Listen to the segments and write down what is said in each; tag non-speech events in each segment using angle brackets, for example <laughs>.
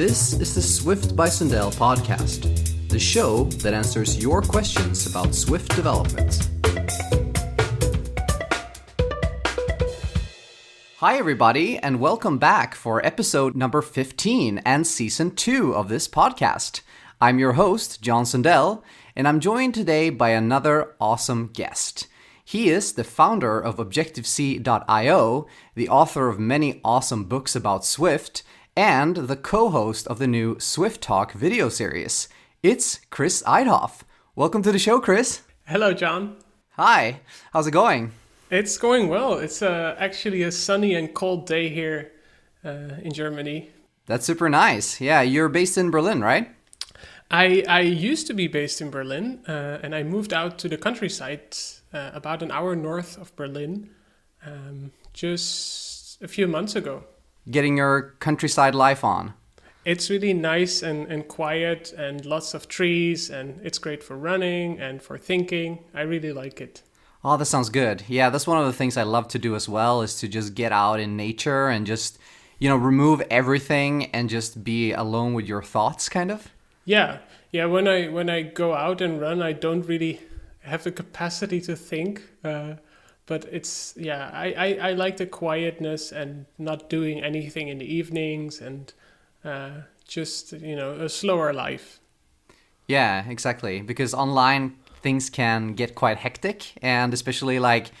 This is the Swift by Sundell podcast, the show that answers your questions about Swift development. Hi, everybody, and welcome back for episode number 15 and season 2 of this podcast. I'm your host, John Sundell, and I'm joined today by another awesome guest. He is the founder of Objective-C.io, the author of many awesome books about Swift, and the co host of the new Swift Talk video series. It's Chris Eidhof. Welcome to the show, Chris. Hello, John. Hi, how's it going? It's going well. It's uh, actually a sunny and cold day here uh, in Germany. That's super nice. Yeah, you're based in Berlin, right? I, I used to be based in Berlin uh, and I moved out to the countryside uh, about an hour north of Berlin um, just a few months ago. Getting your countryside life on. It's really nice and, and quiet and lots of trees and it's great for running and for thinking. I really like it. Oh, that sounds good. Yeah, that's one of the things I love to do as well is to just get out in nature and just, you know, remove everything and just be alone with your thoughts kind of. Yeah. Yeah, when I when I go out and run, I don't really have the capacity to think. Uh, but it's yeah, I, I, I like the quietness and not doing anything in the evenings and uh, just you know a slower life. Yeah, exactly. Because online things can get quite hectic and especially like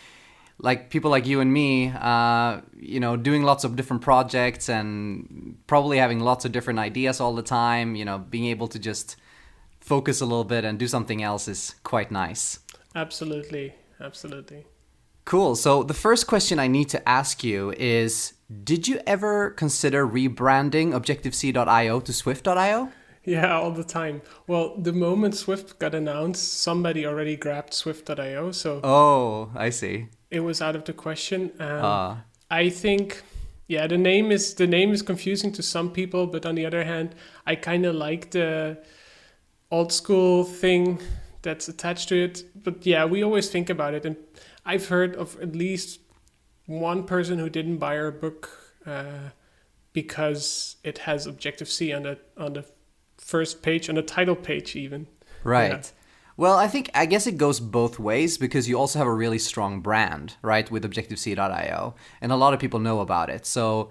like people like you and me uh, you know doing lots of different projects and probably having lots of different ideas all the time you know being able to just focus a little bit and do something else is quite nice absolutely absolutely cool so the first question i need to ask you is did you ever consider rebranding objective-c.io to swift.io yeah, all the time. Well, the moment Swift got announced, somebody already grabbed Swift.io. So oh, I see. It was out of the question. Um, uh. I think, yeah, the name is the name is confusing to some people, but on the other hand, I kind of like the old school thing that's attached to it. But yeah, we always think about it, and I've heard of at least one person who didn't buy our book uh, because it has Objective C on the on the first page on the title page even. Right. Yeah. Well, I think I guess it goes both ways because you also have a really strong brand, right, with Objective-C.io, and a lot of people know about it. So,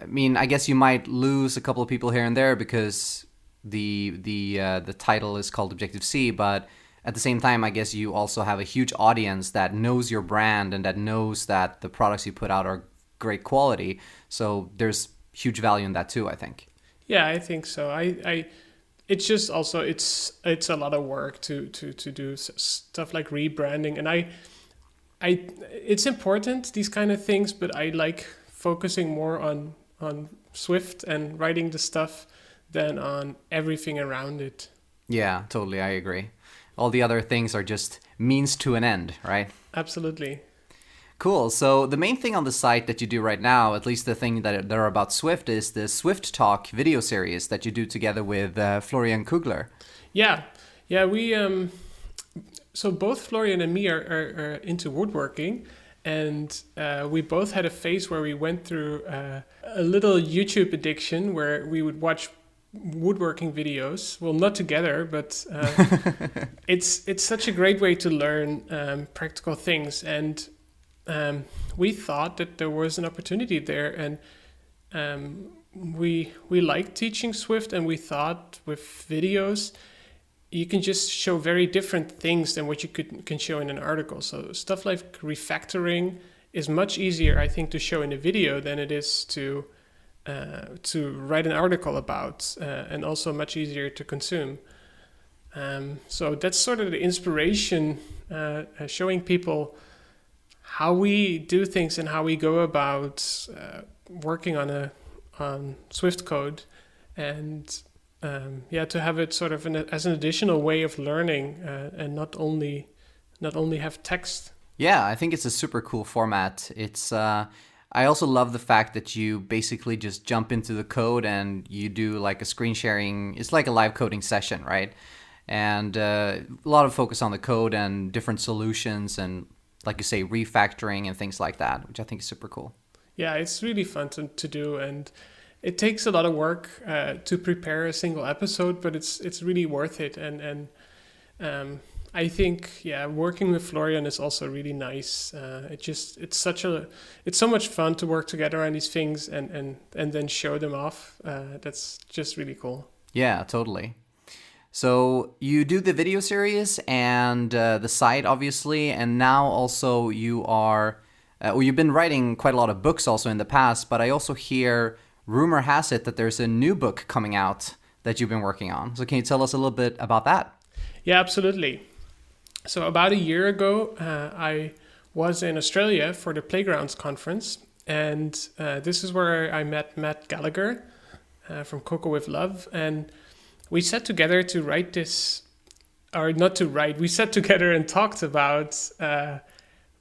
I mean, I guess you might lose a couple of people here and there because the the uh, the title is called Objective C, but at the same time, I guess you also have a huge audience that knows your brand and that knows that the products you put out are great quality. So there's huge value in that too. I think. Yeah, I think so. I, I it's just also it's it's a lot of work to to to do stuff like rebranding, and I I it's important these kind of things, but I like focusing more on on Swift and writing the stuff than on everything around it. Yeah, totally. I agree. All the other things are just means to an end, right? Absolutely. Cool. So the main thing on the site that you do right now, at least the thing that there are about Swift, is the Swift Talk video series that you do together with uh, Florian Kugler. Yeah, yeah. We um, so both Florian and me are, are, are into woodworking, and uh, we both had a phase where we went through uh, a little YouTube addiction where we would watch woodworking videos well not together but uh, <laughs> it's it's such a great way to learn um, practical things and um, we thought that there was an opportunity there, and um, we we liked teaching Swift, and we thought with videos you can just show very different things than what you could can show in an article. So stuff like refactoring is much easier, I think, to show in a video than it is to uh, to write an article about, uh, and also much easier to consume. Um, so that's sort of the inspiration, uh, uh showing people how we do things and how we go about uh, working on a on Swift code, and um, yeah, to have it sort of an, as an additional way of learning and not only not only have text. Yeah, I think it's a super cool format. It's I also love the fact that you basically just jump into the code and you do like a screen sharing. It's like a live coding session, right? And uh, a lot of focus on the code and different solutions and like you say, refactoring and things like that, which I think is super cool. Yeah, it's really fun to, to do. And it takes a lot of work uh, to prepare a single episode, but it's it's really worth it. And and um, I think yeah, working with Florian is also really nice. Uh, it just it's such a it's so much fun to work together on these things and and and then show them off. Uh, that's just really cool. Yeah, totally. So you do the video series and uh, the site, obviously, and now also you are. Uh, well, you've been writing quite a lot of books also in the past, but I also hear rumor has it that there's a new book coming out that you've been working on. So can you tell us a little bit about that? Yeah, absolutely. So about a year ago, uh, I was in Australia for the Playgrounds conference, and uh, this is where I met Matt Gallagher uh, from Cocoa with Love, and we sat together to write this, or not to write. We sat <laughs> together and talked about uh,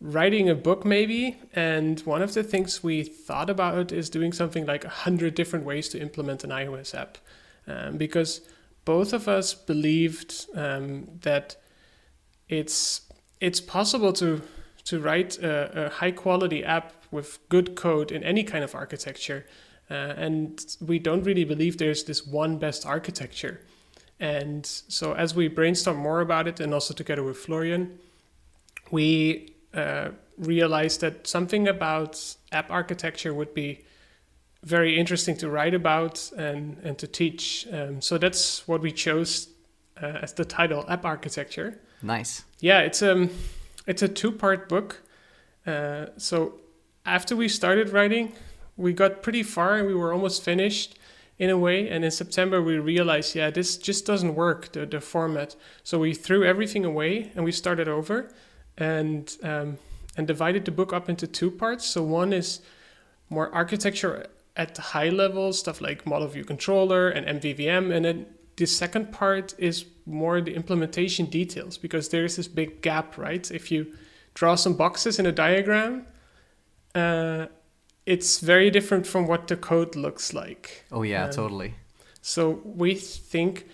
writing a book, maybe. And one of the things we thought about is doing something like a hundred different ways to implement an iOS app, um, because both of us believed um, that it's it's possible to to write a, a, high quality app with good code in any kind of architecture. Uh, and we don't really believe there's this one best architecture. And so, as we brainstorm more about it, and also together with Florian, we uh, realized that something about app architecture would be very interesting to write about and, and to teach. Um, so that's what we chose uh, as the title, App Architecture. Nice. Yeah, it's um, it's a two-part book. Uh, so after we started writing, we got pretty far and we were almost finished in a way. And in September, we realized, yeah, this just doesn't work, the, the format. So we threw everything away and we started over and, um, and divided the book up into two parts. So one is more architecture at the high level, stuff like model view controller and MVVM. And then the second part is more the implementation details because there's this big gap, right? If you draw some boxes in a diagram, uh, it's very different from what the code looks like. Oh yeah, um, totally. So we think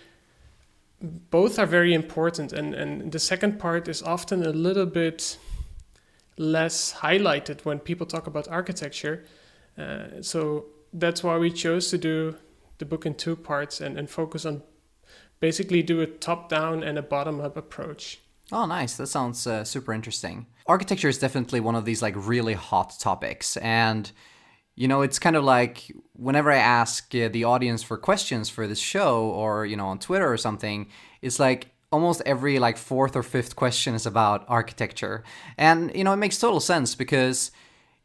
both are very important, and and the second part is often a little bit less highlighted when people talk about architecture. Uh, so that's why we chose to do the book in two parts and, and focus on basically do a top down and a bottom up approach. Oh, nice. That sounds uh, super interesting. Architecture is definitely one of these like really hot topics. And, you know, it's kind of like whenever I ask uh, the audience for questions for this show or, you know, on Twitter or something, it's like almost every like fourth or fifth question is about architecture. And, you know, it makes total sense because,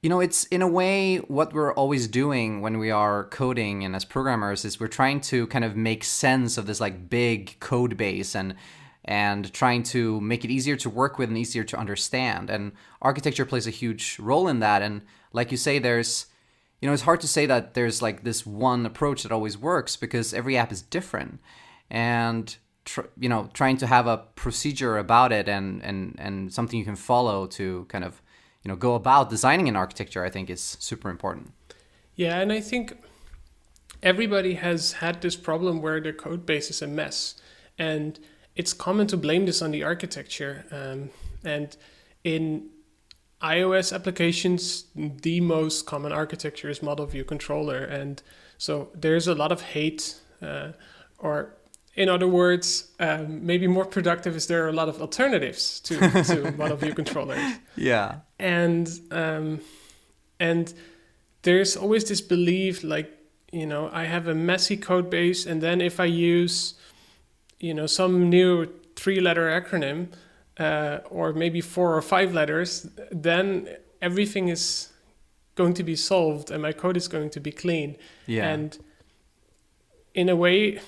you know, it's in a way what we're always doing when we are coding and as programmers is we're trying to kind of make sense of this like big code base and and trying to make it easier to work with and easier to understand. And architecture plays a huge role in that. And like you say, there's, you know, it's hard to say that there's like this one approach that always works because every app is different. And tr- you know, trying to have a procedure about it and and and something you can follow to kind of, you know, go about designing an architecture, I think is super important. Yeah, and I think everybody has had this problem where their code base is a mess. And it's common to blame this on the architecture. Um, and in iOS applications, the most common architecture is model view controller. And so there's a lot of hate, uh, or in other words, um, maybe more productive is there are a lot of alternatives to, to <laughs> model view controllers. Yeah. And, um, and there's always this belief like, you know, I have a messy code base, and then if I use you know some new three letter acronym uh, or maybe four or five letters then everything is going to be solved and my code is going to be clean yeah. and in a way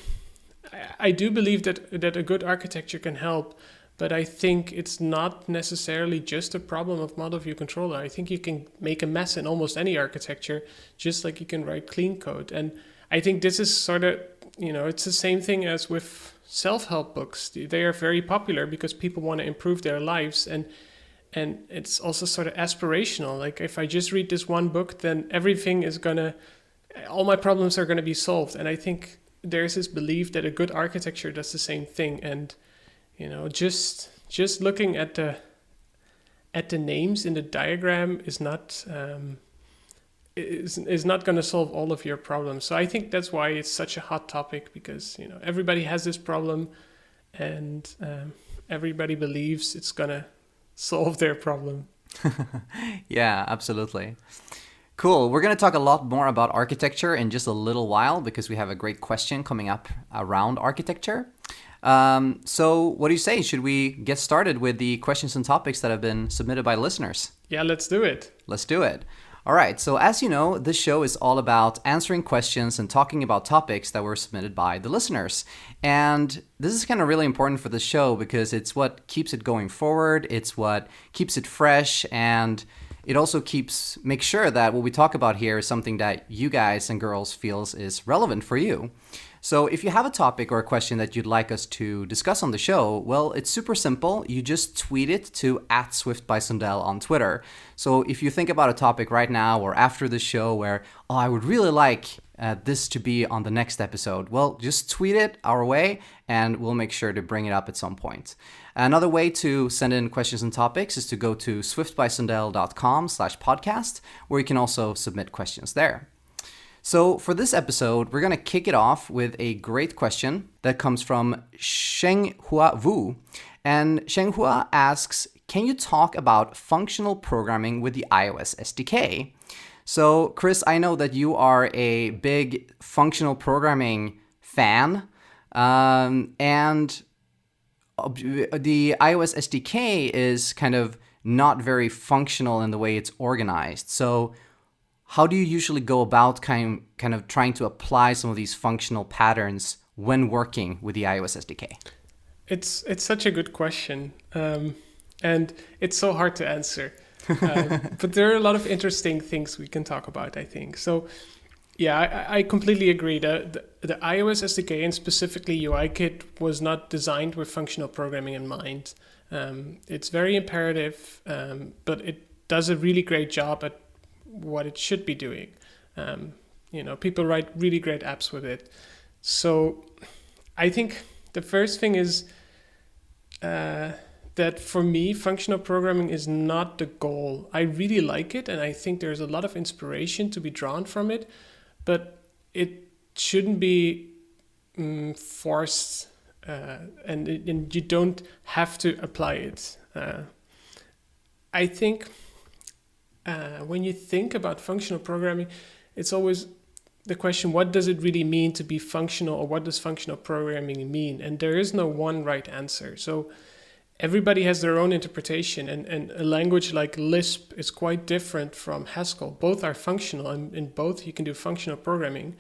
I do believe that that a good architecture can help but I think it's not necessarily just a problem of model view controller. I think you can make a mess in almost any architecture, just like you can write clean code. And I think this is sort of, you know, it's the same thing as with self-help books they are very popular because people want to improve their lives and and it's also sort of aspirational like if i just read this one book then everything is to all my problems are going to be solved and i think there's this belief that a good architecture does the same thing and you know just just looking at the at the names in the diagram is not um, is is not going to solve all of your problems. So I think that's why it's such a hot topic because you know everybody has this problem, and um, everybody believes it's going <laughs> to solve their problem. <laughs> yeah, absolutely. Cool. We're going to talk a lot more about architecture in just a little while because we have a great question coming up around architecture. Um, so, what do you say? Should we get started with the questions and topics that have been submitted by listeners? Yeah, let's do it. Let's do it. All right, so as you know, this show is all about answering questions and talking about topics that were submitted by the listeners. And this is kind of really important for the show because it's what keeps it going forward, it's what keeps it fresh, and it also keeps make sure that what we talk about here is something that you guys and girls feels is relevant for you. So if you have a topic or a question that you'd like us to discuss on the show, well, it's super simple. You just tweet it to at Swift by Sundell on Twitter. So if you think about a topic right now or after the show where, oh, I would really like uh, this to be on the next episode, well, just tweet it our way and we'll make sure to bring it up at some point. Another way to send in questions and topics is to go to swiftbysundell.com slash podcast, where you can also submit questions there. So, for this episode, we're going to kick it off with a great question that comes from Shenghua Wu. And Shenghua asks Can you talk about functional programming with the iOS SDK? So, Chris, I know that you are a big functional programming fan. Um, and the iOS SDK is kind of not very functional in the way it's organized. So, how do you usually go about kind of, kind of trying to apply some of these functional patterns when working with the iOS SDK? It's it's such a good question, um, and it's so hard to answer. um, <laughs> but there are a lot of interesting things we can talk about. I think so. Yeah, I, I completely agree. The, the, the iOS SDK and specifically UIKit was not designed with functional programming in mind. Um, it's very imperative, um, but it does a really great job at what it should be doing. Um, you know, people write really great apps with it. So I think the first thing is uh, that for me, functional programming is not the goal. I really like it, and I think there's a lot of inspiration to be drawn from it, but it shouldn't be um, forced, uh, and, and you don't have to apply it. Uh, I think uh, when you think about functional programming, it's always the question what does it really mean to be functional or what does functional programming mean? And there is no one right answer. So everybody has their own interpretation, and, and a language like Lisp is quite different from Haskell. Both are functional, and in both you can do functional programming,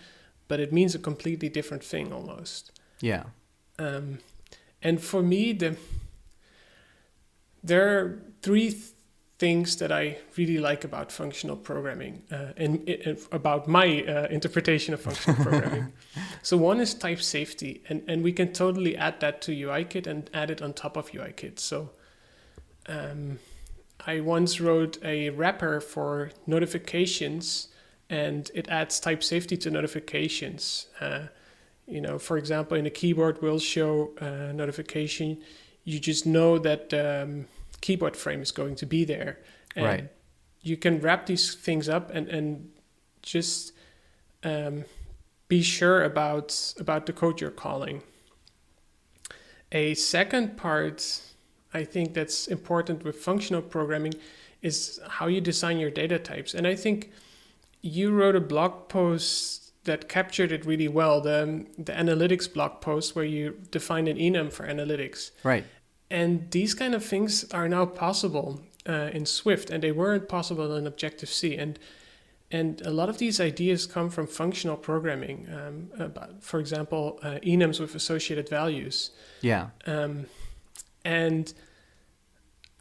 but it means a completely different thing almost. Yeah. Um, and for me, the there are three th- things that I really like about functional programming uh, and, and, about my uh, interpretation of functional <laughs> programming. So one is type safety, and, and we can totally add that to UIKit and add it on top of UIKit. So um, I once wrote a wrapper for notifications, and it adds type safety to notifications. Uh, you know, for example, in a keyboard will show uh, notification. You just know that. Um, keyboard frame is going to be there. And right. You can wrap these things up and and just um, be sure about about the code you're calling. A second part, I think that's important with functional programming, is how you design your data types. And I think you wrote a blog post that captured it really well the the analytics blog post where you defined an enum for analytics right and these kind of things are now possible uh, in Swift, and they weren't possible in Objective C. And and a lot of these ideas come from functional programming. Um, about, for example, uh, enums with associated values. Yeah. Um, and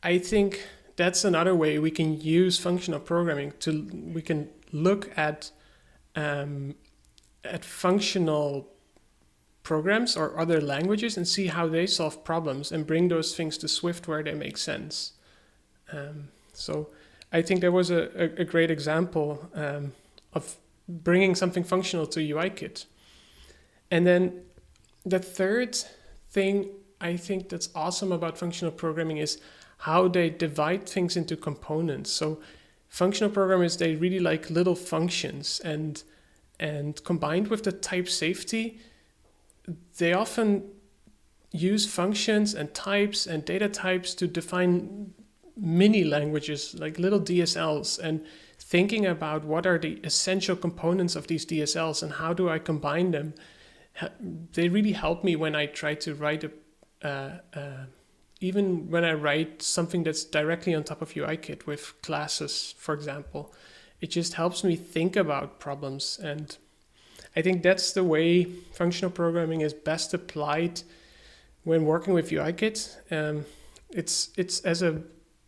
I think that's another way we can use functional programming to we can look at um, at functional programs or other languages and see how they solve problems and bring those things to Swift where they make sense. Um, so I think there was a, a, a great example um, of bringing something functional to UIKit. And then the third thing I think that's awesome about functional programming is how they divide things into components. So functional programmers they really like little functions and and combined with the type safety they often use functions and types and data types to define mini languages like little DSLs and thinking about what are the essential components of these DSLs and how do I combine them. They really help me when I try to write a, uh, uh, even when I write something that's directly on top of UIKit with classes, for example. It just helps me think about problems. And I think that's the way functional programming is best applied when working with UIKit. Um, it's, it's as a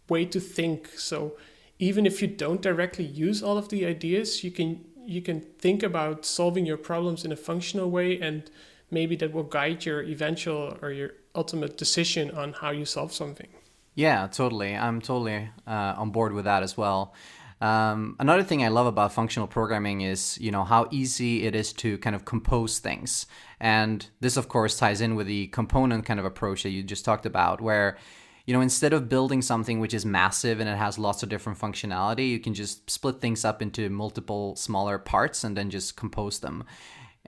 way to think. So even if you don't directly use all of the ideas, you can you can think about solving your problems in a functional way and maybe that will guide your eventual or your ultimate decision on how you solve something. Yeah, totally. I'm totally uh, on board with that as well. Um, another thing I love about functional programming is, you know, how easy it is to kind of compose things. And this, of course, ties in with the component kind of approach that you just talked about, where you know, instead of building something which is massive and it has lots of different functionality, you can just split things up into multiple smaller parts and then just compose them.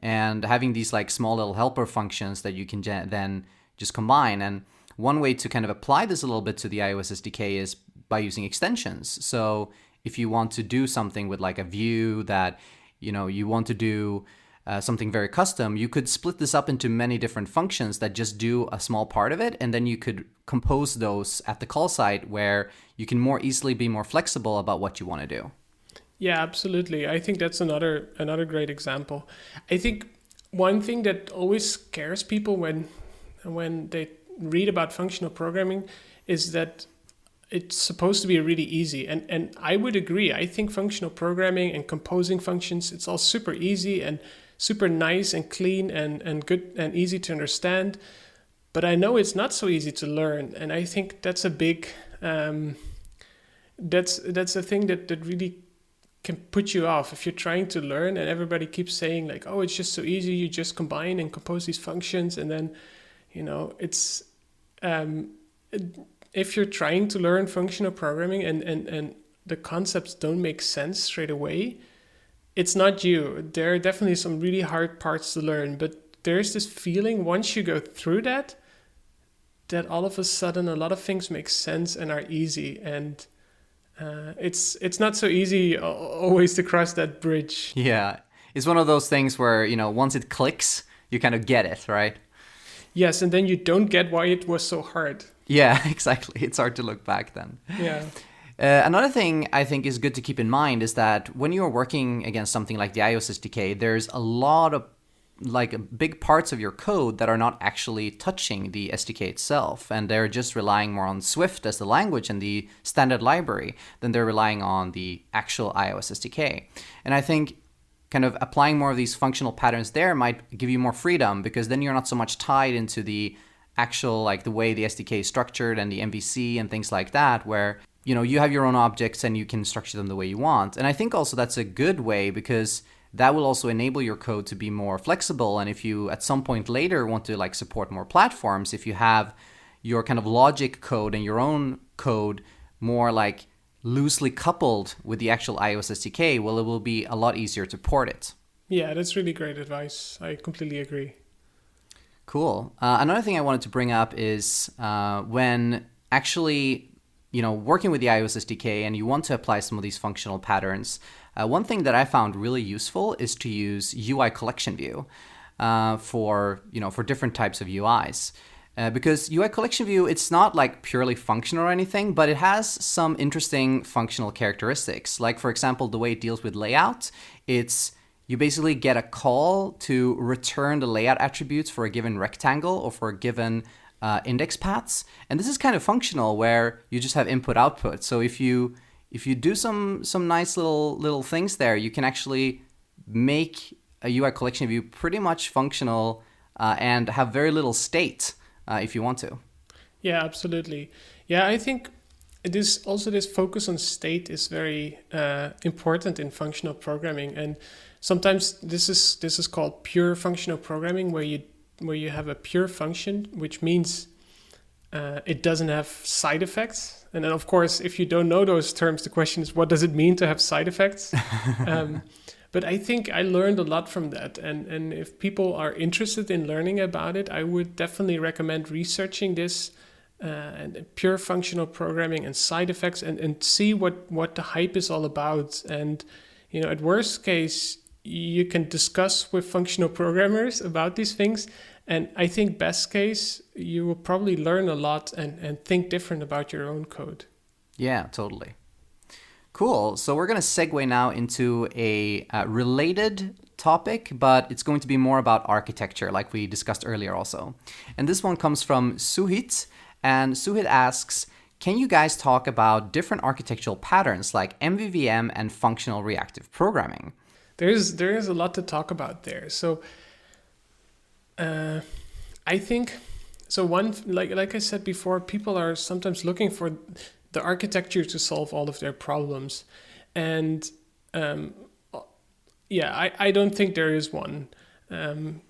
And having these like small little helper functions that you can then just combine. And one way to kind of apply this a little bit to the iOS SDK is by using extensions. So if you want to do something with like a view that, you know, you want to do uh, something very custom, you could split this up into many different functions that just do a small part of it, and then you could compose those at the call site where you can more easily be more flexible about what you want to do. Yeah, absolutely. I think that's another another great example. I think one thing that always scares people when when they read about functional programming is that it's supposed to be really easy and and I would agree. I think functional programming and composing functions it's all super easy and super nice and clean and, and good and easy to understand. But I know it's not so easy to learn, and I think that's a big um, that's that's a thing that, that really can put you off if you're trying to learn and everybody keeps saying like oh it's just so easy you just combine and compose these functions and then you know it's um, if you're trying to learn functional programming and, and, and the concepts don't make sense straight away it's not you. There are definitely some really hard parts to learn, but there's this feeling once you go through that, that all of a sudden a lot of things make sense and are easy. And uh, it's it's not so easy always to cross that bridge. Yeah, it's one of those things where you know once it clicks, you kind of get it, right? Yes, and then you don't get why it was so hard. Yeah, <laughs> exactly. It's hard to look back then. Yeah. Uh, another thing I think is good to keep in mind is that when you're working against something like the iOS SDK, there's a lot of like big parts of your code that are not actually touching the SDK itself, and they're just relying more on Swift as the language and the standard library than they're relying on the actual iOS SDK. And I think kind of applying more of these functional patterns there might give you more freedom because then you're not so much tied into the actual like the way the SDK is structured and the MVC and things like that, where you know you have your own objects and you can structure them the way you want. And i think also that's a good way because that will also enable your code to be more flexible. And if you at some point later want to like support more platforms if you have your kind of logic code and your own code more like loosely coupled with the actual ios sdk well it will be a lot easier to port it. Yeah that's really great advice. I completely agree cool uh, another thing i wanted to bring up is uh, when actually you know, working with the iOS SDK and you want to apply some of these functional patterns, uh, one thing that I found really useful is to use UI collection view uh, for you know for different types of UIs. Uh, because UI collection view, it's not like purely functional or anything, but it has some interesting functional characteristics. Like for example, the way it deals with layout, it's you basically get a call to return the layout attributes for a given rectangle or for a given uh, index paths. And this is kind of functional where you just have input output. So if you if you do some some nice little little things there, you can actually make a UI collection view pretty much functional uh, and have very little state uh, if you want to. Yeah, absolutely. Yeah, I think this also this focus on state is very uh, important in functional programming, and sometimes this is this is called pure functional programming, where you where you have a pure function, which means uh, it doesn't have side effects. And then, of course, if you don't know those terms, the question is, what does it mean to have side effects? <laughs> um, but I think I learned a lot from that. And, and if people are interested in learning about it, I would definitely recommend researching this uh, and pure functional programming and side effects and, and see what, what the hype is all about. And, you know, at worst case, you can discuss with functional programmers about these things. And I think best case, you will probably learn a lot and, and think different about your own code. Yeah, totally. Cool. So we're going to segue now into a uh, related topic, but it's going to be more about architecture, like we discussed earlier also. And this one comes from Suhit. And Suhit asks, can you guys talk about different architectural patterns like MVVM and functional reactive programming? There's there is a lot to talk about there. So uh, I think so. One like like I said before, people are sometimes looking for the architecture to solve all of their problems, and um, yeah, I, I don't think there is one. Um,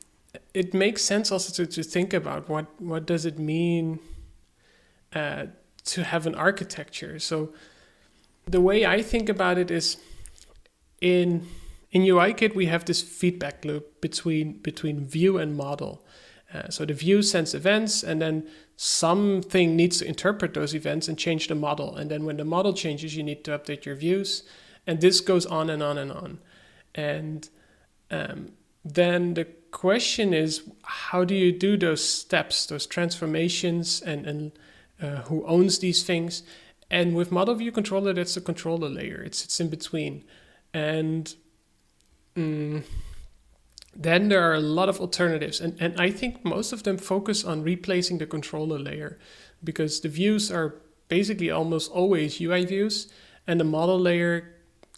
it makes sense also to, to think about what what does it mean uh, to have an architecture. So the way I think about it is in in UIKit, we have this feedback loop between between view and model. Uh, so the view sends events, and then something needs to interpret those events and change the model. And then when the model changes, you need to update your views, and this goes on and on and on. And um, then the question is, how do you do those steps, those transformations, and and uh, who owns these things? And with model view controller, that's the controller layer. It sits in between, and Mm, then there are a lot of alternatives, and, and I think most of them focus on replacing the controller layer because the views are basically almost always UI views, and the model layer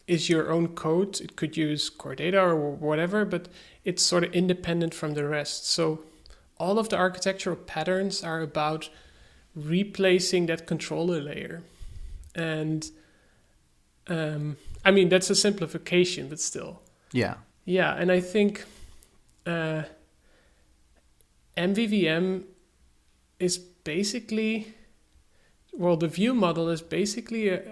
is your own code. It could use core data or whatever, but it's sort of independent from the rest. So all of the architectural patterns are about replacing that controller layer. And um, I mean, that's a simplification, but still. Yeah. Yeah, and I think uh, MVVM is basically, well, the view model is basically a,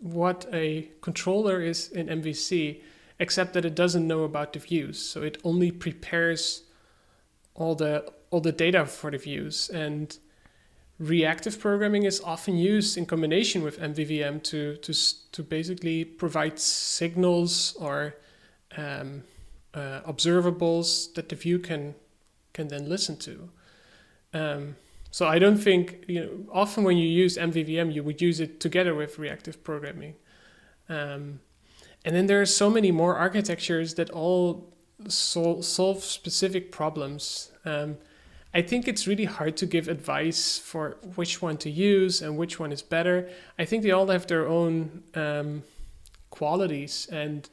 what a controller is in MVC, except that it doesn't know about the views. So it only prepares all the all the data for the views and reactive programming is often used in combination with MVVM to to to basically provide signals or um, uh, observables that the view can can then listen to. Um, so I don't think you know. Often when you use MVVM, you would use it together with reactive programming. Um, and then there are so many more architectures that all sol- solve specific problems. Um, I think it's really hard to give advice for which one to use and which one is better. I think they all have their own um, qualities and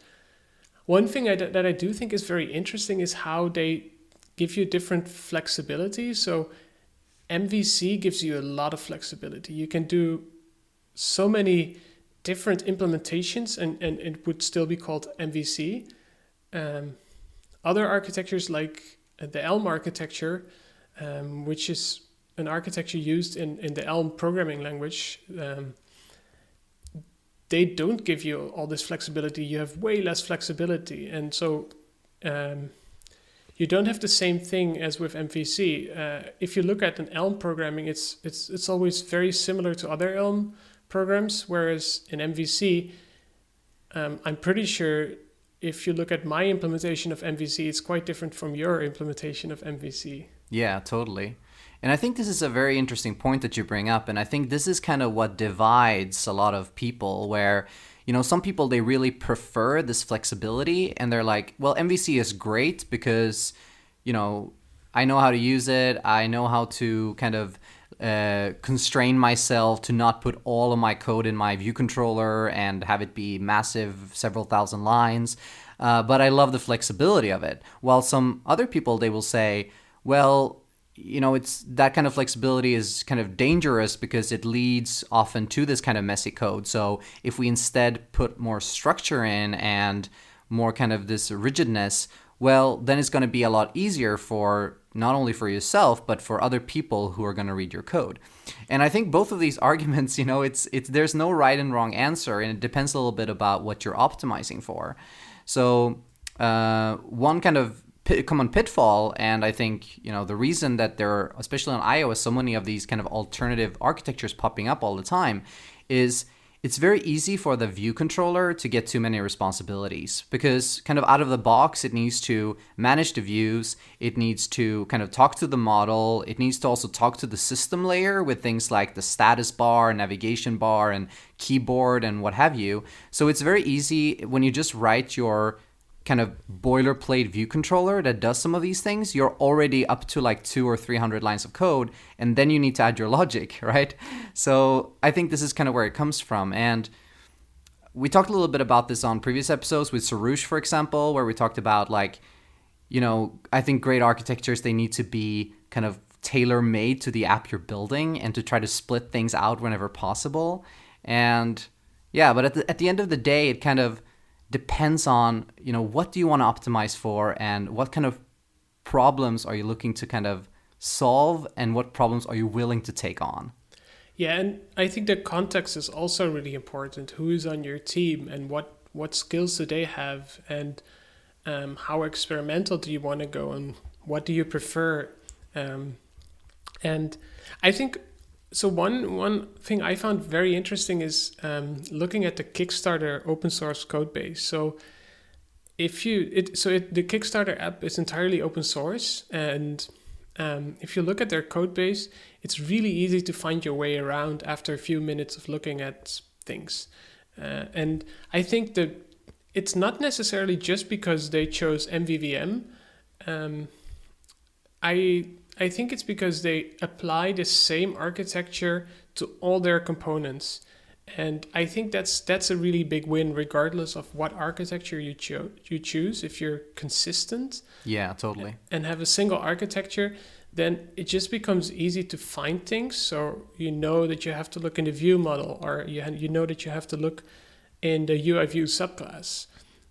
one thing I, that I do think is very interesting is how they give you different flexibility. So MVC gives you a lot of flexibility. You can do so many different implementations and, and it would still be called MVC. Um, other architectures like the Elm architecture, um, which is an architecture used in, in the Elm programming language, um, they don't give you all this flexibility. You have way less flexibility, and so um, you don't have the same thing as with MVC. Uh, if you look at an Elm programming, it's it's it's always very similar to other Elm programs, whereas in MVC, um, I'm pretty sure if you look at my implementation of MVC, it's quite different from your implementation of MVC. Yeah, totally. And I think this is a very interesting point that you bring up. And I think this is kind of what divides a lot of people, where, you know, some people, they really prefer this flexibility and they're like, well, MVC is great because, you know, I know how to use it. I know how to kind of uh, constrain myself to not put all of my code in my view controller and have it be massive, several thousand lines. Uh, but I love the flexibility of it. While some other people, they will say, well, you know it's that kind of flexibility is kind of dangerous because it leads often to this kind of messy code so if we instead put more structure in and more kind of this rigidness well then it's going to be a lot easier for not only for yourself but for other people who are going to read your code. And I think both of these <laughs> arguments, you know, it's it's there's no right and wrong answer, and it depends a little bit about what you're optimizing for. So uh, one kind of common pitfall, and I think you know the reason that there are, especially on iOS, so many of these kind of alternative architectures popping up all the time, is it's very easy for the view controller to get too many responsibilities because kind of out of the box it needs to manage the views it needs to kind of talk to the model it needs to also talk to the system layer with things like the status bar navigation bar and keyboard and what have you. So it's very easy when you just write your kind of boilerplate view controller that does some of these things, you're already up to like two or 300 lines of code, and then you need to add your logic, <laughs> right? So I think this is kind of where it comes from. And we talked a little bit about this on previous episodes with Soroush, for example, where we talked about like, you know, I think great architectures, they need to be kind of tailor made to the app you're building and to try to split things out whenever possible. And yeah, but at the, at the end of the day, it kind of, depends on you know what do you want to optimize for and what kind of problems are you looking to kind of solve and what problems are you willing to take on? Yeah and i think the context is also really important. Who is on your team and what what skills do they have and um, how experimental do you want to go and what do you prefer? Um, and i think so one one thing I found very interesting is um, looking at the Kickstarter open source code base. So if you it so it, the Kickstarter app is entirely open source, and um, if you look at their code base, it's really easy to find your way around after a few minutes of looking at things. Uh, and I think that it's not necessarily just because they chose MVVM. Um, I I think it's because they apply the same architecture to all their components. And I think that's that's a really big win, regardless of what architecture you cho- you choose. If you're consistent, yeah, totally, and have a single architecture, then it just becomes easy to find things. So you know that you have to look in the view model, or you you know that you have to look in the UI view subclass.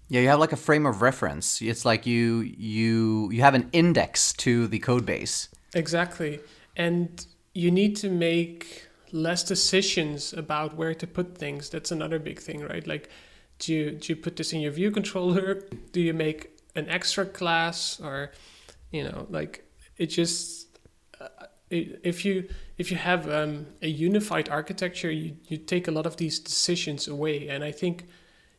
Yeah, you have like a frame of reference. It's like you you you have an index to the code base. Exactly. And you need to make less decisions about where to put things. That's another big thing, right? Like, do you, do you put this in your view controller? <laughs> Do you make an extra class? Or, you know, like, it just. Uh, if you if you have um, a unified architecture, you, you take a lot of these decisions away, and I think,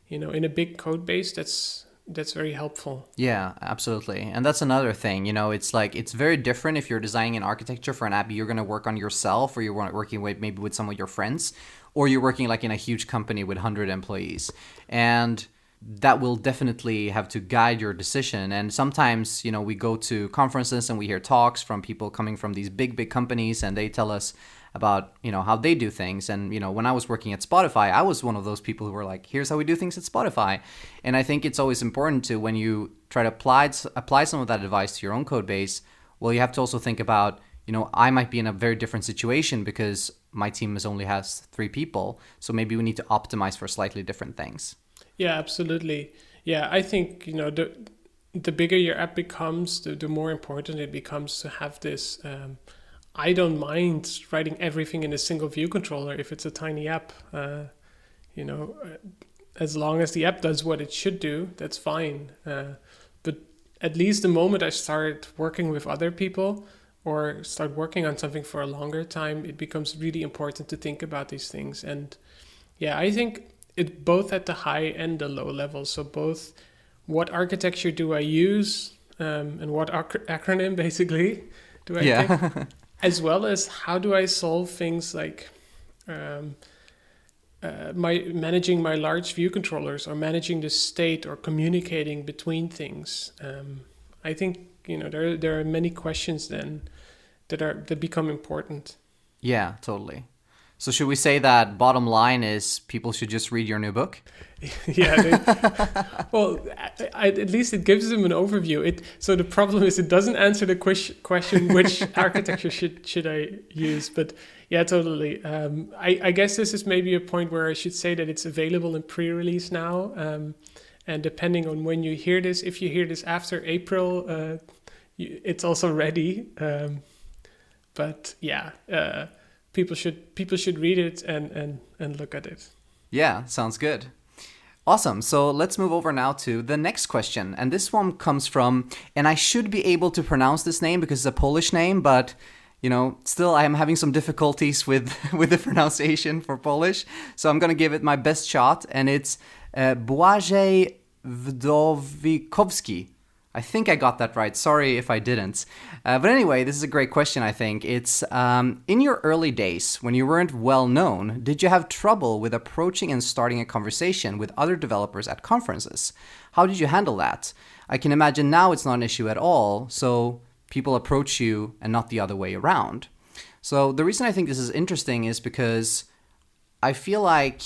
you know, in a big code base, that's that's very helpful. Yeah, absolutely. And that's another thing. You know, it's like it's very different if you're designing an architecture for an app you're going to work on yourself or you're working with maybe with some of your friends or you're working like in a huge company with 100 employees. And that will definitely have to guide your decision. And sometimes, you know, we go to conferences and we hear talks from people coming from these big, big companies and they tell us, about you know how they do things. And you know when i was working at spotify i was one of those people who were like here's how we do things at spotify. And i think it's always important to when you try to apply apply some of that advice to your own code base well you have to also think about you know i might be in a very different situation because my team is only has three people so maybe we need to optimize for slightly different things. Yeah absolutely. Yeah i think you know the the bigger your app becomes the, the more important it becomes to have this um, I don't mind writing everything in a single view controller if it's a tiny app. Uh, you know, uh, as long as the app does what it should do, that's fine. Uh, but at least the moment I start working with other people or start working on something for a longer time, it becomes really important to think about these things. And yeah, I think it both at the high and the low level. So both what architecture do I use um, and what ac- acronym <laughs> basically do I yeah. <laughs> as well as how do I solve things like um, uh, my managing my large view controllers or managing the state or communicating between things. Um, I think you know there there are many questions then that are that become important. Yeah, totally. So should we say that bottom line is people should just read your new book? <laughs> yeah. They, well, I, I, at least it gives them an overview. It so the problem is it doesn't answer the question which <laughs> architecture should should I use. But yeah, totally. Um, I, I guess this is maybe a point where I should say that it's available in pre-release now. Um, and depending on when you hear this, if you hear this after April, uh, you, it's also ready. Um, but yeah, uh, people should people should read it and and and look at it. Yeah, sounds good. Awesome. So let's move over now to the next question. And this one comes from, and I should be able to pronounce this name because it's a Polish name, but you know, still I am having some difficulties <laughs> with with the pronunciation for Polish. So I'm gonna give it my best shot, and it's uh, Błażej Wdowikowski. I think I got that right. Sorry if I didn't. Uh, but anyway, this is a great question, I think. It's um, in your early days, when you weren't well known, did you have trouble with approaching and starting a conversation with other developers at conferences? How did you handle that? I can imagine now it's not an issue at all, so people approach you and not the other way around. So the reason I think this is interesting is because I feel like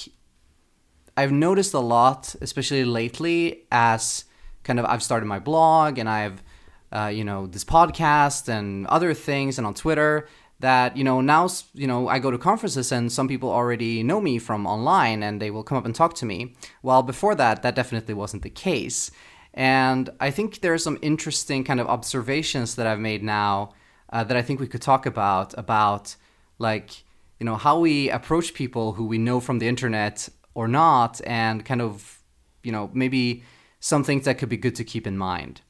I've noticed a lot, especially lately, as kind of I've started my blog and I've uh, you know this podcast and other things and on Twitter that you know now you know I go to conferences and some people already know me from online and they will come up and talk to me. While before that, that definitely wasn't the case. And I think there are some interesting kind of observations that I've made now uh, that I think we could talk about about like you know how we approach people who we know from the internet or not, and kind of you know maybe some things that could be good to keep in mind.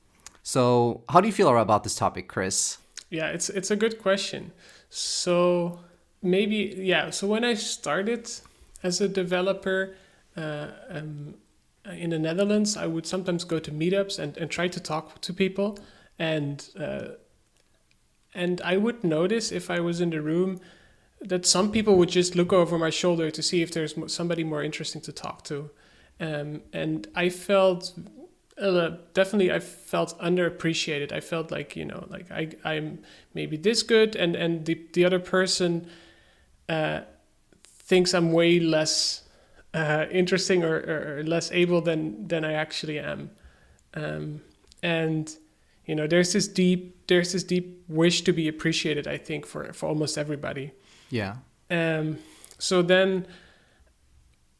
So, how do you feel about this topic, Chris? Yeah, it's it's a good question. So maybe yeah. So when I started as a developer uh, um, in the Netherlands, I would sometimes go to meetups and, and try to talk to people, and uh, and I would notice if I was in the room that some people would just look over my shoulder to see if there's somebody more interesting to talk to um, and I felt uh, definitely I felt underappreciated. I felt like you know, like I I'm maybe this good, and and the the other person uh, thinks I'm way less uh, interesting or, or, less able than than I actually am. Um, and you know, there's this deep there's this deep wish to be appreciated. I think for for almost everybody. Yeah. Um. So then,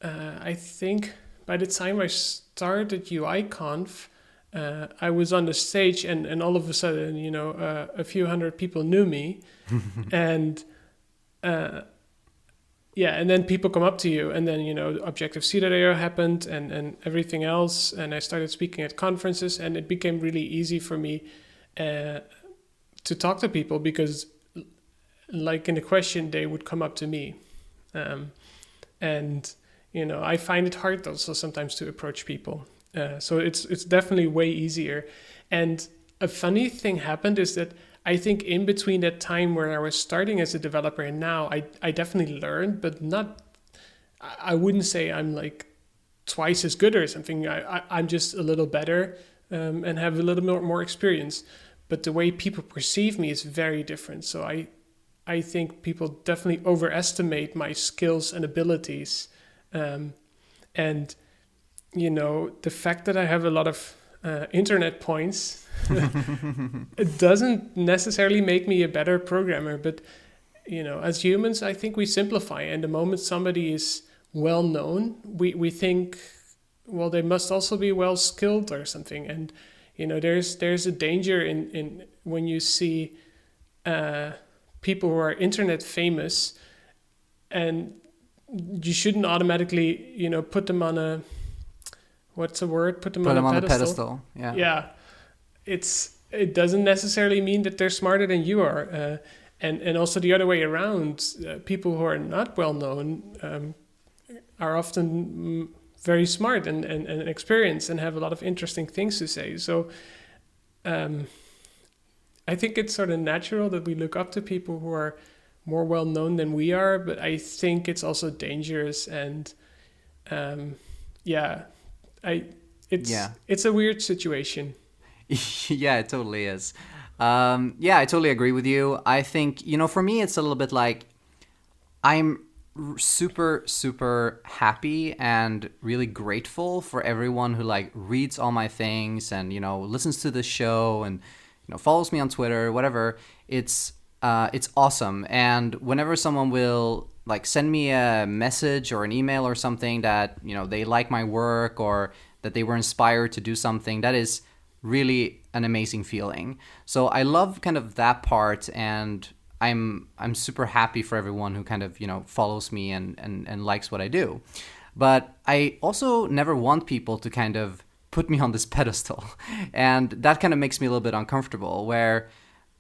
uh, I think by the time I started UIKonf, uh, I was on the stage, and, and all of a sudden, you know, uh, a few hundred people knew me, <laughs> and uh, yeah, and then people come up to you, and then you know, Objective C.io happened, and and everything else, and I started speaking at conferences, and it became really easy for me uh, to talk to people because, like in the question, they would come up to me, um, and you know i find it hard also sometimes to approach people. Uh, so it's it's definitely way easier. And a funny thing happened is that i think in between that time where i was starting as a developer and now i, I definitely learned but not i wouldn't say i'm like twice as good or something. I, I, am just a little better um, and have a little more, more experience. But the way people perceive me is very different. So i i think people definitely overestimate my skills and abilities um, and you know the fact that I have a lot of uh, internet points <laughs> it doesn't necessarily make me a better programmer but you know as humans i think we simplify and the moment somebody is well known we, we think well they must also be well skilled or something. And you know there's there's a danger in in when you see uh, people who are internet famous and you shouldn't automatically you know put them on a what's the word? Put them put on, them a, on pedestal. pedestal. Yeah. Yeah. It's it doesn't necessarily mean that they're smarter than you are uh, and and also the other way around uh, people who are not well known um, are often very smart and, and, and experienced and have a lot of interesting things to say. So um, I think it's sort of natural that we look up to people who are more well known than we are, but I think it's also dangerous and um, yeah, I it's yeah. it's a weird situation. <laughs> yeah, it totally is. Um, yeah, I totally agree with you. I think you know, for me, it's a little bit like I'm super super happy and really grateful for everyone who like reads all my things and you know listens to the show and you know follows me on Twitter, whatever. It's uh, it's awesome. And whenever someone will like send me a message or an email or something that you know they like my work or that they were inspired to do something, that is really an amazing feeling. So I love kind of that part and I'm I'm super happy for everyone who kind of, you know, follows me and, and, and likes what I do. But I also never want people to kind of put me on this <laughs> pedestal. And that kind of makes me a little bit uncomfortable where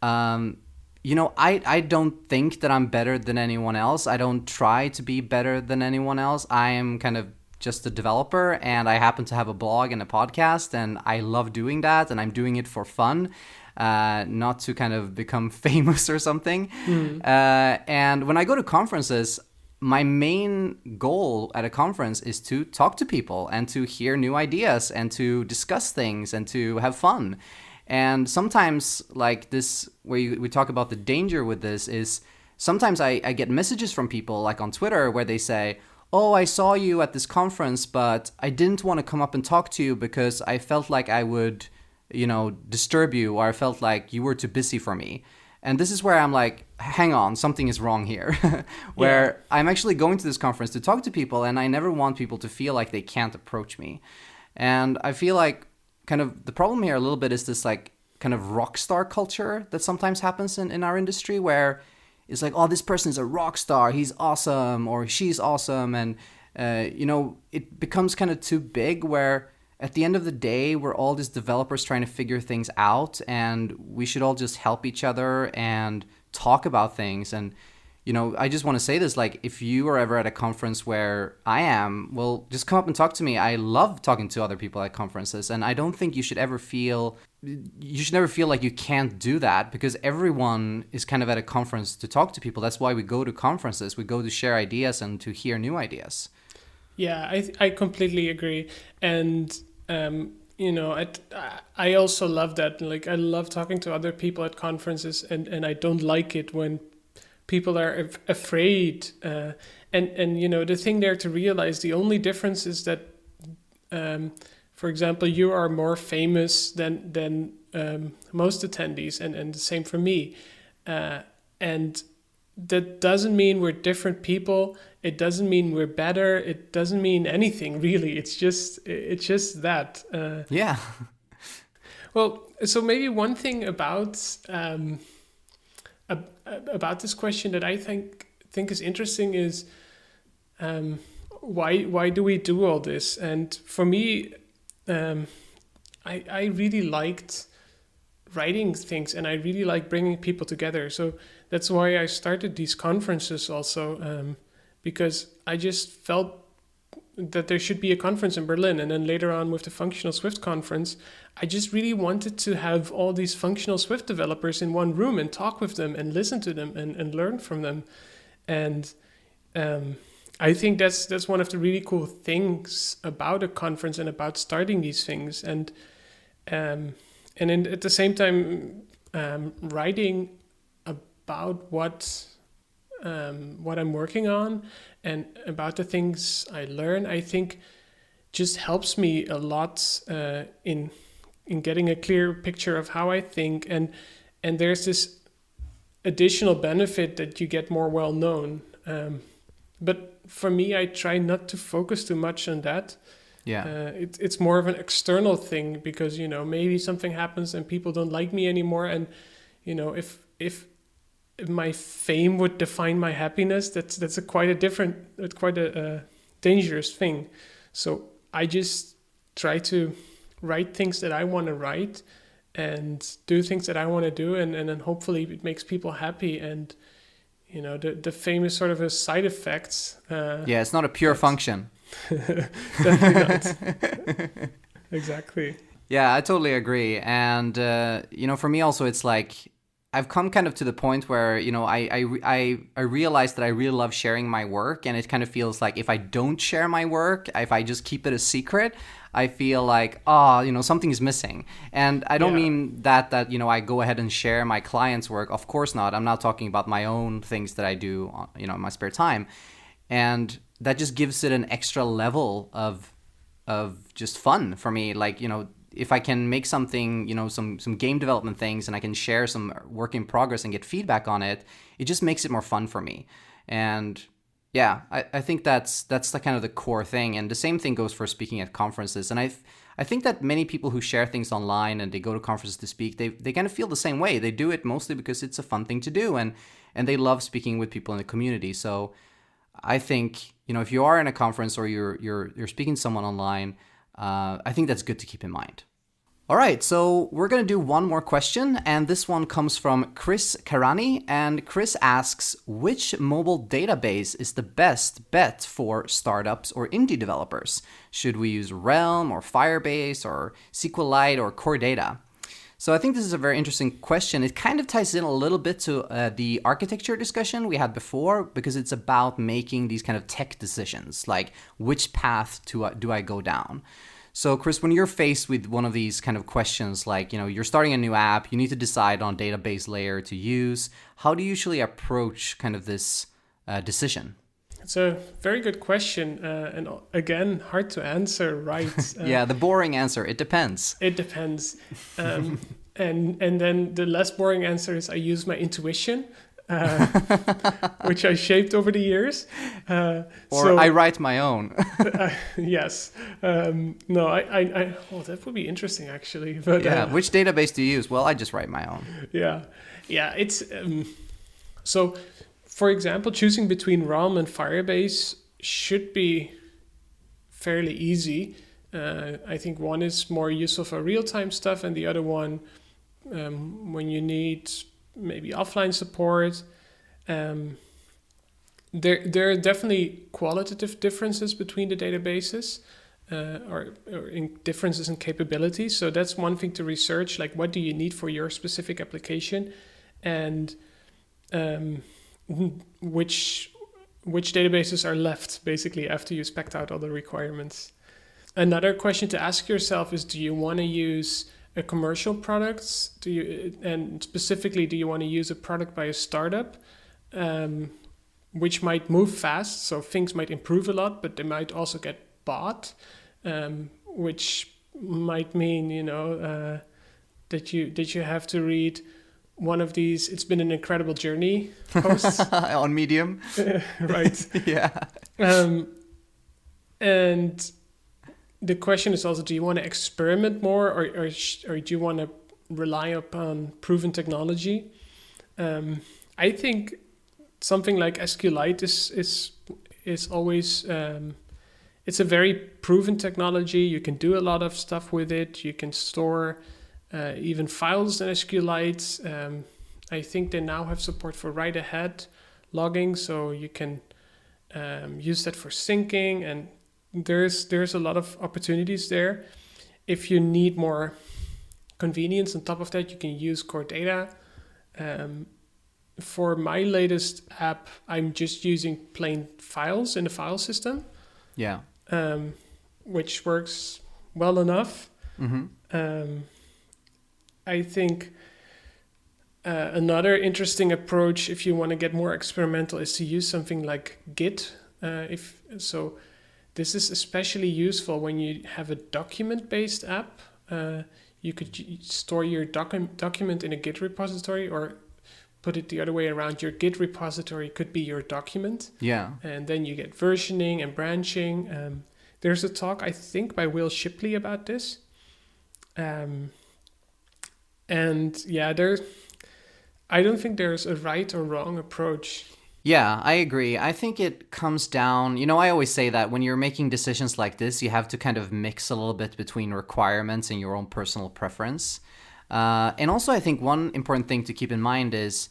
um, you know, I, I don't think that I'm better than anyone else. I don't try to be better than anyone else. I am kind of just a developer and I happen to have a blog and a podcast and I love doing that and I'm doing it for fun. Uh, not to kind of become <laughs> famous or something. Mm. Uh, and when I go to conferences, my main goal at a conference is to talk to people and to hear new ideas and to discuss things and to have fun. And sometimes, like this, where we talk about the danger with this, is sometimes I, I get messages from people, like on Twitter, where they say, Oh, I saw you at this conference, but I didn't want to come up and talk to you because I felt like I would, you know, disturb you, or I felt like you were too busy for me. And this is where I'm like, hang on, something is wrong here. <laughs> where yeah. I'm actually going to this conference to talk to people, and I never want people to feel like they can't approach me. And I feel like kind of the problem here a little bit is this like kind of rock star culture that sometimes happens in, in our industry where it's like oh this person is a rock star. He's awesome or she's awesome. And uh, you know it becomes kind of too big where at the end of the day we're all just developers trying to figure things out and we should all just help each other and talk about things. And you know, I just want to say this like, if you are ever at a conference where I am, well, just come up and talk to me. I love talking to other people at conferences, and I don't think you should ever feel, you should never feel like you can't do that because everyone is kind of at a conference to talk to people. That's why we go to conferences. We go to share ideas and to hear new ideas. Yeah, I, I completely agree. And, um, you know, I, I also love that. Like, I love talking to other people at conferences, and, and I don't like it when people are af- afraid uh, and and you know the thing there to realize the only difference is that um, for example you are more famous than than um, most attendees and and the same for me uh, and that doesn't mean we're different people it doesn't mean we're better it doesn't mean anything really it's just it's just that uh, yeah. Well so maybe one thing about um, about this question that I think think is interesting is um, why why do we do all this? And for me, um, I I really liked writing things, and I really like bringing people together. So that's why I started these conferences also, um, because I just felt that there should be a conference in Berlin, and then later on with the Functional Swift conference, I just really wanted to have all these functional Swift developers in one room and talk with them and listen to them and, and learn from them. And um, I think that's that's one of the really cool things about a conference and about starting these things. And um, and in, at the same time, um, writing about what um, what I'm working on and about the things I learn, I think just helps me a lot uh, in in getting a clear picture of how I think and and there's this additional benefit that you get more well known. Um, but for me, I try not to focus too much on that. Yeah, uh, it, it's more of an external thing because you know maybe something happens and people don't like me anymore, and you know if if my fame would define my happiness, that's that's a quite a different, it's quite a, a dangerous thing. So I just try to write things that I want to write and do things that I want to do and, and then hopefully it makes people happy and you know the the famous sort of a side effects uh, yeah it's not a pure function. <laughs> <laughs> Exactly. Yeah I totally agree. And uh, you know for me also it's like I've come kind of to the point where you know I I I, I realize that I really love sharing my work, and it kind of feels like if I don't share my work, if I just keep it a secret, I feel like oh you know something is missing. And I don't yeah. mean that that you know I go ahead and share my clients' work. Of course not. I'm not talking about my own things that I do uh, you know in my spare time, and that just gives it an extra level of of just fun for me. Like you know if I can make something, you know, some some game development things, and I can share some work in progress and get feedback on it, it just makes it more fun for me. And Yeah, I, I think that's that's the kind of the core thing, and the same thing goes for speaking at conferences. And I I think that many people who share things online and they go to conferences to speak, they they kind of feel the same way. They do it mostly because it's a fun thing to do, and and they love speaking with people in the community. So I think you know if you are in a conference or you're you're you're speaking to someone online, uh, I think that's good to keep in mind. All right, so we're going to do one more question, and this one comes from Chris Karani. And Chris asks Which mobile database is the best bet for startups or indie developers? Should we use Realm or Firebase or SQLite or Core Data? So I think this is a very interesting question. It kind of ties in a little bit to uh, the architecture discussion we had before because it's about making these kind of tech decisions, like which path to, uh, do I go down. So, Chris, when you're faced with one of these kind of questions, like, you know, you're starting a new app, you need to decide on database layer to use, how do you usually approach kind of this uh, decision? It's a very good question, uh, and again, hard to answer right. <laughs> Uh, yeah, the boring answer. It depends. It depends, um, <laughs> and and then the less boring answer is I use my intuition uh, <laughs> which I shaped over the years. Uh, or so, I write my own. uh, yes. Um, no, I, I, I, oh, that would be interesting actually. But yeah, uh, which database do you use? Well, I just write my own. Yeah, yeah. It's um, so. For example, choosing between Realm and Firebase should be fairly easy. Uh, I think one is more useful for real-time stuff, and the other one, um, when you need maybe offline support. Um, there, there are definitely qualitative differences between the databases uh, or, or in differences in capabilities. So that's one thing to research, like what do you need for your specific application and um, which which databases are left basically after you spec out all the requirements. Another question to ask yourself is do you want to use a commercial product? Do you and specifically do you want to use a product by a startup, um, which might move fast, so things might improve a lot, but they might also get bought, um, which might mean you know uh, that you that you have to read one of these it's been an incredible journey. Posts. <laughs> On medium. <laughs> Right. <laughs> Yeah. Um, and the question is also do you want to experiment more or, or, or do you want to rely upon proven technology? Um, i think something like sqlite is is is always um, it's a very proven technology. You can do a lot of stuff with it. You can store uh, even files in sqlite um, i think they now have support for write ahead logging so you can um, use that for syncing and there's there's a lot of opportunities there. If you need more convenience on top of that, you can use Core Data. Um, for my latest app, I'm just using plain files in the file system. Yeah. Um, which works well enough. Mm-hmm. Um, I think uh, another interesting approach, if you want to get more experimental, is to use something like Git. Uh, if so, this is especially useful when you have a document-based app. Uh, you could store your docu- document in a Git repository or put it the other way around. Your Git repository could be your document. Yeah. And then you get versioning and branching. Um, there's a talk, I think, by Wil Shipley about this. Um, and yeah, there's I don't think there's a right or wrong approach. Yeah, I agree. I think it comes down, you know, I always say that when you're making decisions like this, you have to kind of mix a little bit between requirements and your own personal preference. Uh, and also, I think one important thing to keep in mind is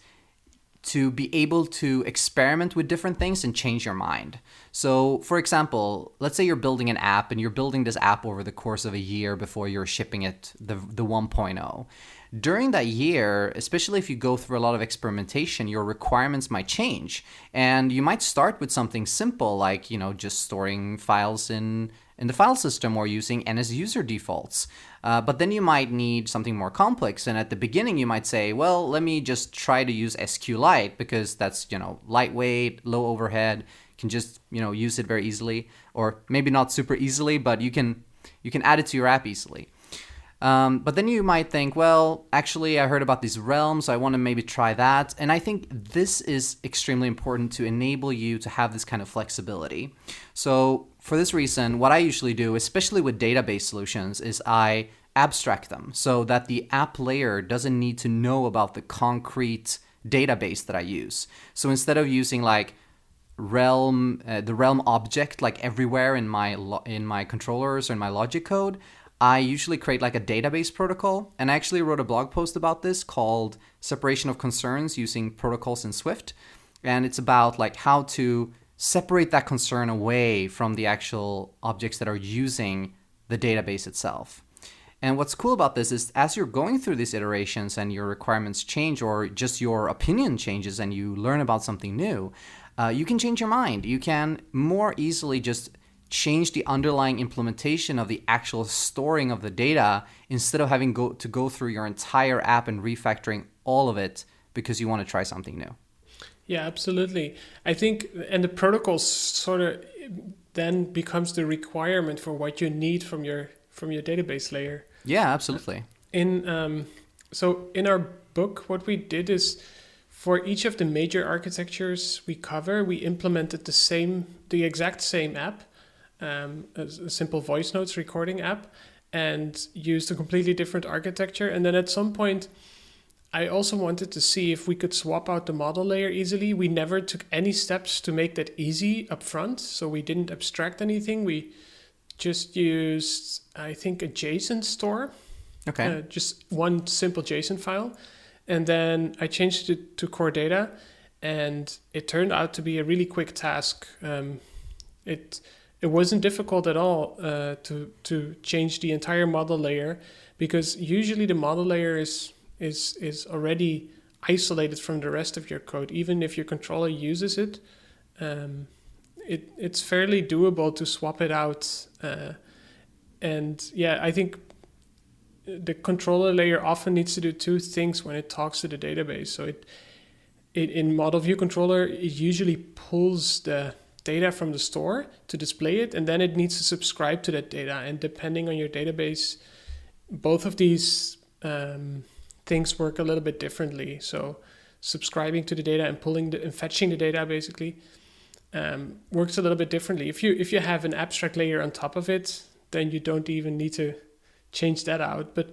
to be able to experiment with different things and change your mind. So, for example, let's say you're building an app and you're building this app over the course of a year before you're shipping it the the 1.0 during that year, especially if you go through a lot of experimentation, your requirements might change. And you might start with something simple like, you know, just storing files in in the file system or using NSUserDefaults. Uh, but then you might need something more complex. And at the beginning, you might say, well, let me just try to use SQLite because that's, you know, lightweight, low overhead, can just, you know, use it very easily. Or maybe not super easily, but you can you can add it to your app easily. Um, but then you might think, well, actually, I heard about these realms, so I want to maybe try that. And I think this is extremely important to enable you to have this kind of flexibility. So, for this reason, what I usually do, especially with database solutions, is I abstract them so that the app layer doesn't need to know about the concrete database that I use. So instead of using like realm uh, the realm object like everywhere in my lo- in my controllers or in my logic code i usually create like a database protocol. And i actually wrote a blog post about this called separation of concerns using protocols in swift. And it's about like how to separate that concern away from the actual objects that are using the database itself. And what's cool about this is as you're going through these iterations and your requirements change or just your opinion changes and you learn about something new, uh, you can change your mind. You can more easily just change the underlying implementation of the actual storing of the data instead of having go, to go through your entire app and refactoring all of it because you want to try something new. Yeah, absolutely. I think, and the protocol sort of then becomes the requirement for what you need from your from your database layer. Yeah, absolutely. In um, so in our book, what we did is for each of the major architectures we cover, we implemented the same, the exact same app, um, a, a simple voice notes recording app, and used a completely different architecture. And then at some point, I also wanted to see if we could swap out the model layer easily. We never took any steps to make that easy up front, so we didn't abstract anything. We just used, I think, a JSON store. Okay. Uh, just one simple JSON file. And then I changed it to core data, and it turned out to be a really quick task. Um, it it wasn't difficult at all uh, to to change the entire model layer because usually the model layer is is is already isolated from the rest of your code, even if your controller uses it. Um, it it's fairly doable to swap it out. Uh, and yeah, I think the controller layer often needs to do two things when it talks to the database. So it, it in model view controller, it usually pulls the data from the store to display it, and then it needs to subscribe to that data. And depending on your database, both of these um, things work a little bit differently. So subscribing to the data and pulling the, and fetching the data basically um, works a little bit differently. If you if you have an abstract layer on top of it, then you don't even need to change that out. But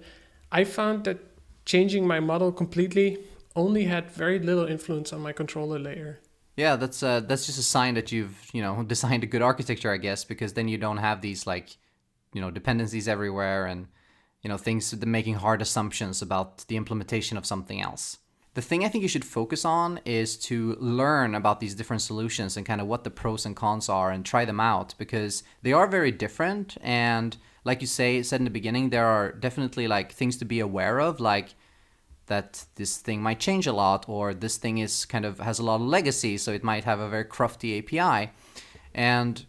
I found that changing my model completely only had very little influence on my controller layer. Yeah, that's uh, that's just a sign that you've you know <laughs> designed a good architecture, I guess, because then you don't have these like you know dependencies everywhere and you know things making hard assumptions about the implementation of something else. The thing I think you should focus on is to learn about these different solutions and kind of what the pros and cons are and try them out because they are very different and like you say said in the beginning there are definitely like things to be aware of like that this thing might change a lot or this thing is kind of has a lot of legacy so it might have a very crufty API and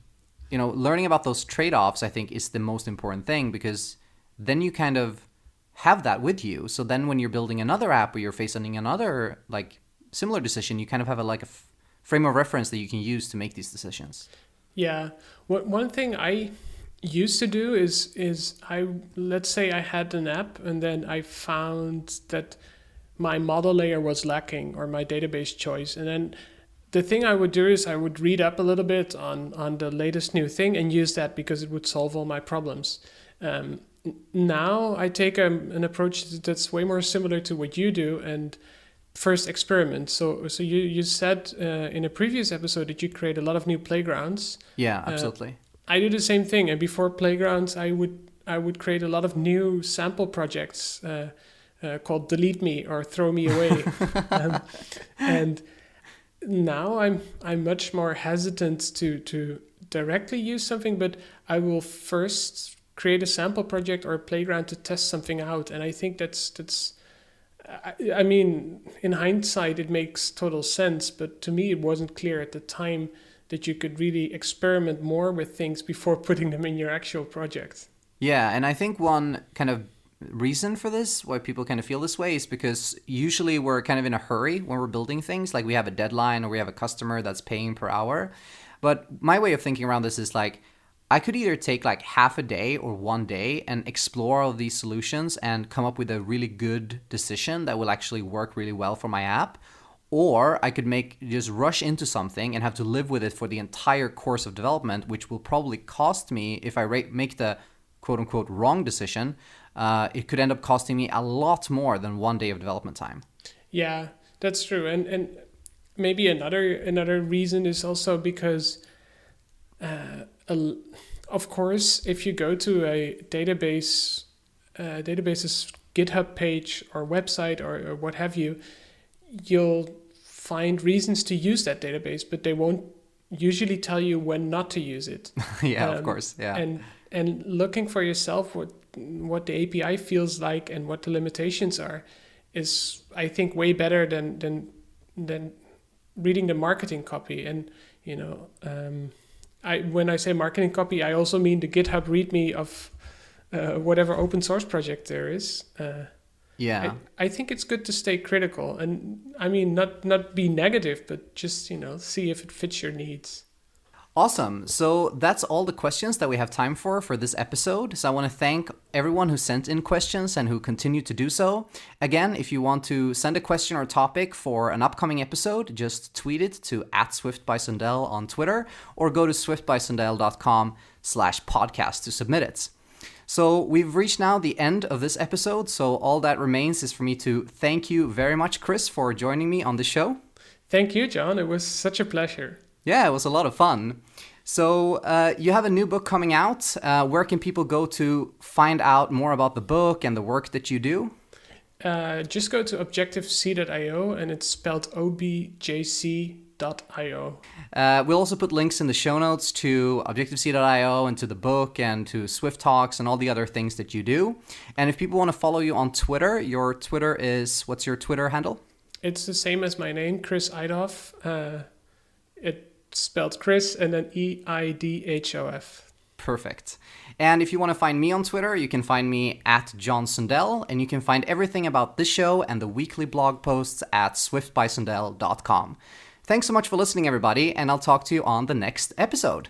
you know learning about those trade-offs I think is the most important thing because then you kind of have that with you. So then when you're building another app or you're facing another like similar decision, you kind of have a like a f- frame of reference that you can use to make these decisions. Yeah. One thing I used to do is is I let's say I had an app and then I found that my model layer was lacking or my database choice and then the thing I would do is I would read up a little bit on on the latest new thing and use that because it would solve all my problems. Um, now I take a, an approach that's way more similar to what you do and first experiment. So, so you you said uh, in a previous episode that you create a lot of new playgrounds. Yeah, absolutely. Uh, I do the same thing, and before playgrounds, I would I would create a lot of new sample projects uh, uh called "Delete Me" or "Throw Me Away," <laughs> um, and now I'm I'm much more hesitant to to directly use something, but I will first create a sample project or a playground to test something out and i think that's that's I, I mean in hindsight it makes total sense but to me it wasn't clear at the time that you could really experiment more with things before <laughs> putting them in your actual project yeah and i think one kind of reason for this why people kind of feel this way is because usually we're kind of in a hurry when we're building things like we have a deadline or we have a customer that's paying per hour but my way of thinking around this is like I could either take like half a day or one day and explore all these solutions and come up with a really good decision that will actually work really well for my app. Or I could make just rush into something and have to live with it for the entire course of development, which will probably cost me if I ra- make the quote unquote wrong decision. Uh, it could end up costing me a lot more than one day of development time. Yeah, that's true. And and maybe another another reason is also because, uh, a, of course, if you go to a database, uh, database's GitHub page or website or, or what have you, you'll find reasons to use that database, but they won't usually tell you when not to use it. <laughs> yeah, um, of course. Yeah. And and looking for yourself what what the API feels like and what the limitations are is I think way better than than than reading the marketing copy. And you know, um, I when I say marketing copy, I also mean the GitHub README of uh, whatever open source project there is. Uh, yeah, I, I think it's good to stay critical, and I mean not not be negative, but just you know see if it fits your needs. Awesome. So that's all the questions that we have time for for this episode. So I want to thank everyone who sent in questions and who continue to do so. Again, if you want to send a question or topic for an upcoming episode, just tweet it to at Swift by Sundell on Twitter or go to swiftbysundell.com slash podcast to submit it. So we've reached now the end of this episode. So all that remains is for me to thank you very much, Chris, for joining me on the show. Thank you, John. It was such a pleasure. Yeah, it was a lot of fun. So, uh, you have a new book coming out. Uh, where can people go to find out more about the book and the work that you do? Uh, just go to objectivec.io and it's spelled objc.io. Uh, we'll also put links in the show notes to objectivec.io and to the book and to Swift Talks and all the other things that you do. And if people want to follow you on Twitter, your Twitter is what's your Twitter handle? It's the same as my name, Chris Eidhof. Uh, it spelled Chris and then E I D H O F. Perfect. And if you want to find me on Twitter, you can find me at John Sundell, and you can find everything about this show and the weekly blog posts at swiftbysundell.com. Thanks so much for listening, everybody, and I'll talk to you on the next episode.